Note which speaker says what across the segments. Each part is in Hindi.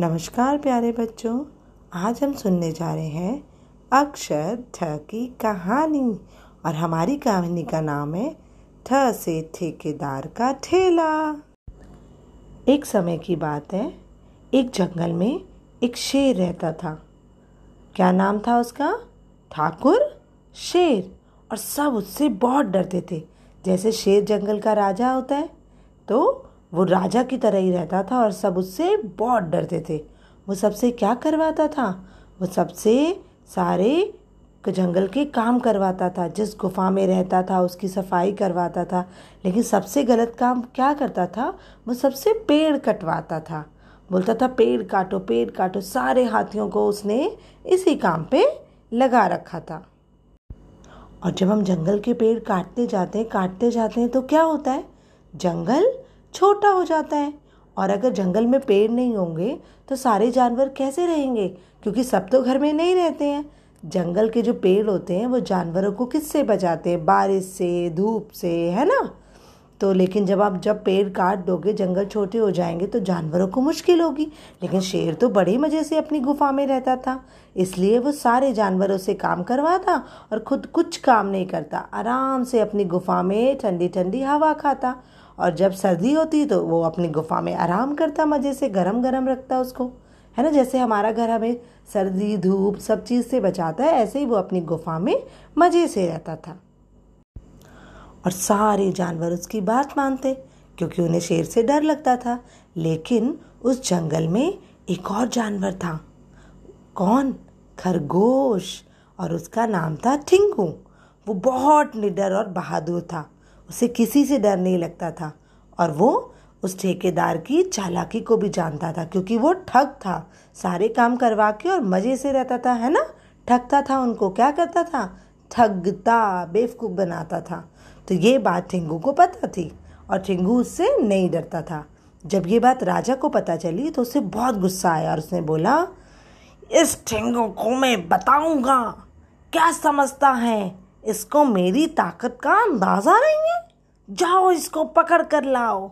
Speaker 1: नमस्कार प्यारे बच्चों, आज हम सुनने जा रहे हैं अक्षर ठ की कहानी और हमारी कहानी का नाम है ठ से ठेकेदार का ठेला। एक समय की बात है, एक जंगल में एक शेर रहता था। क्या नाम था उसका? ठाकुर शेर। और सब उससे बहुत डरते थे। जैसे शेर जंगल का राजा होता है तो वो राजा की तरह ही रहता था और सब उससे बहुत डरते थे। वो सबसे क्या करवाता था? वो सबसे सारे जंगल के काम करवाता था, जिस गुफा में रहता था, उसकी सफ़ाई करवाता था। लेकिन सबसे गलत काम क्या करता था? वो सबसे पेड़ कटवाता था। बोलता था, पेड़ काटो पेड़ काटो। सारे हाथियों को उसने इसी काम पे लगा रखा था। और जब हम जंगल के पेड़ काटते जाते हैं, काटते जाते हैं तो क्या होता है? जंगल छोटा हो जाता है। और अगर जंगल में पेड़ नहीं होंगे तो सारे जानवर कैसे रहेंगे? क्योंकि सब तो घर में नहीं रहते हैं। जंगल के जो पेड़ होते हैं, वो जानवरों को किससे बचाते हैं? बारिश से, धूप से, है ना? तो लेकिन जब आप, जब पेड़ काट दोगे, जंगल छोटे हो जाएँगे तो जानवरों को मुश्किल होगी। लेकिन शेर तो बड़े मज़े से अपनी गुफा में रहता था। इसलिए वो सारे जानवरों से काम करवाता और खुद कुछ काम नहीं करता। आराम से अपनी गुफा में ठंडी ठंडी हवा खाता। और जब सर्दी होती तो वो अपनी गुफा में आराम करता, मज़े से गरम गरम रखता उसको। है ना? जैसे हमारा घर हमें सर्दी, धूप सब चीज़ से बचाता है, ऐसे ही वो अपनी गुफा में मज़े से रहता था। और सारे जानवर उसकी बात मानते, क्योंकि उन्हें शेर से डर लगता था। लेकिन उस जंगल में एक और जानवर था। कौन? खरगोश। और उसका नाम था ठिंगू वो बहुत निडर और बहादुर था। उसे किसी से डर नहीं लगता था। और वो उस ठेकेदार की चालाकी को भी जानता था, क्योंकि वो ठग था। सारे काम करवा के और मज़े से रहता था, है ना? ठगता था उनको। क्या करता था? ठगता, बेवकूफ़ बनाता था। तो ये बात ठिंगू को पता थी और ठिंगू उससे नहीं डरता था। जब ये बात राजा को पता चली तो उसे बहुत गुस्सा आया और उसने बोला, इस ठिंगू को मैं बताऊँगा। क्या समझता है? इसको मेरी ताकत का अंदाज़ा नहीं है। जाओ इसको पकड़ कर लाओ।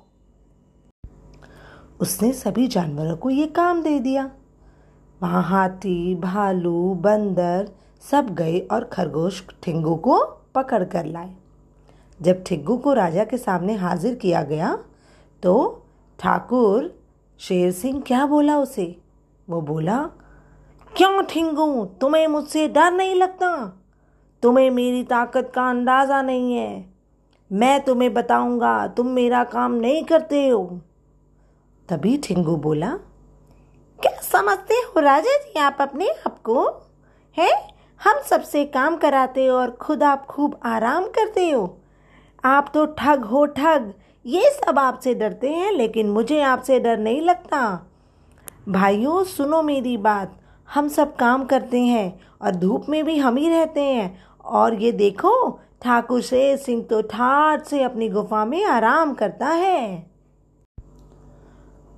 Speaker 1: उसने सभी जानवरों को ये काम दे दिया। वहाँ हाथी, भालू, बंदर सब गए और खरगोश ठिंगू को पकड़ कर लाए। जब ठिग्गू को राजा के सामने हाजिर किया गया तो ठाकुर शेर सिंह क्या बोला उसे? वो बोला, क्यों ठिंगू? तुम्हें मुझसे डर नहीं लगता? तुम्हें मेरी ताकत का अंदाज़ा नहीं है। मैं तुम्हें बताऊँगा, तुम मेरा काम नहीं करते हो। तभी ठिंगू बोला, क्या समझते हो राजा जी, आप अपने आप को, है? हम सबसे काम कराते हो और खुद आप खूब आराम करते हो। आप तो ठग हो ठग, ये सब आपसे डरते हैं, लेकिन मुझे आपसे डर नहीं लगता। भाइयों, सुनो मेरी बात हम सब काम करते हैं और धूप में भी हम ही रहते हैं। और ये देखो, ठाकुर शेर सिंह तो ठाट से अपनी गुफा में आराम करता है।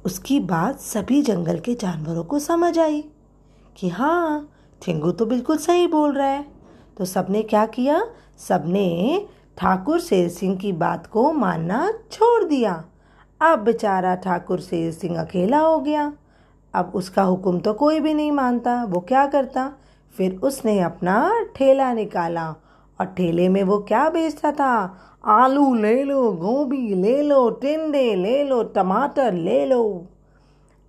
Speaker 1: उसकी बात सभी जंगल के जानवरों को समझ आई कि हाँ ठिंगू तो बिल्कुल सही बोल रहा है। तो सबने क्या किया? सबने ठाकुर शेर सिंह की बात को मानना छोड़ दिया। अब बेचारा ठाकुर शेर सिंह अकेला हो गया। अब उसका हुक्म तो कोई भी नहीं मानता। वो क्या करता? फिर उसने अपना ठेला निकाला और ठेले में वो क्या बेचता था? आलू ले लो, गोभी ले लो, टिंडे ले लो, टमाटर ले लो।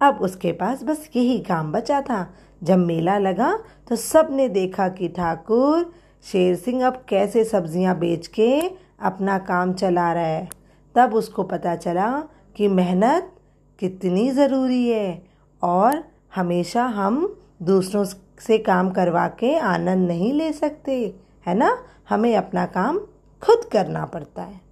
Speaker 1: अब उसके पास बस यही काम बचा था। जब मेला लगा तो सबने देखा कि ठाकुर शेर सिंह अब कैसे सब्ज़ियाँ बेच के अपना काम चला रहा है। तब उसको पता चला कि मेहनत कितनी ज़रूरी है। और हमेशा हम दूसरों से काम करवा के आनंद नहीं ले सकते, है ना? हमें अपना काम खुद करना पड़ता है।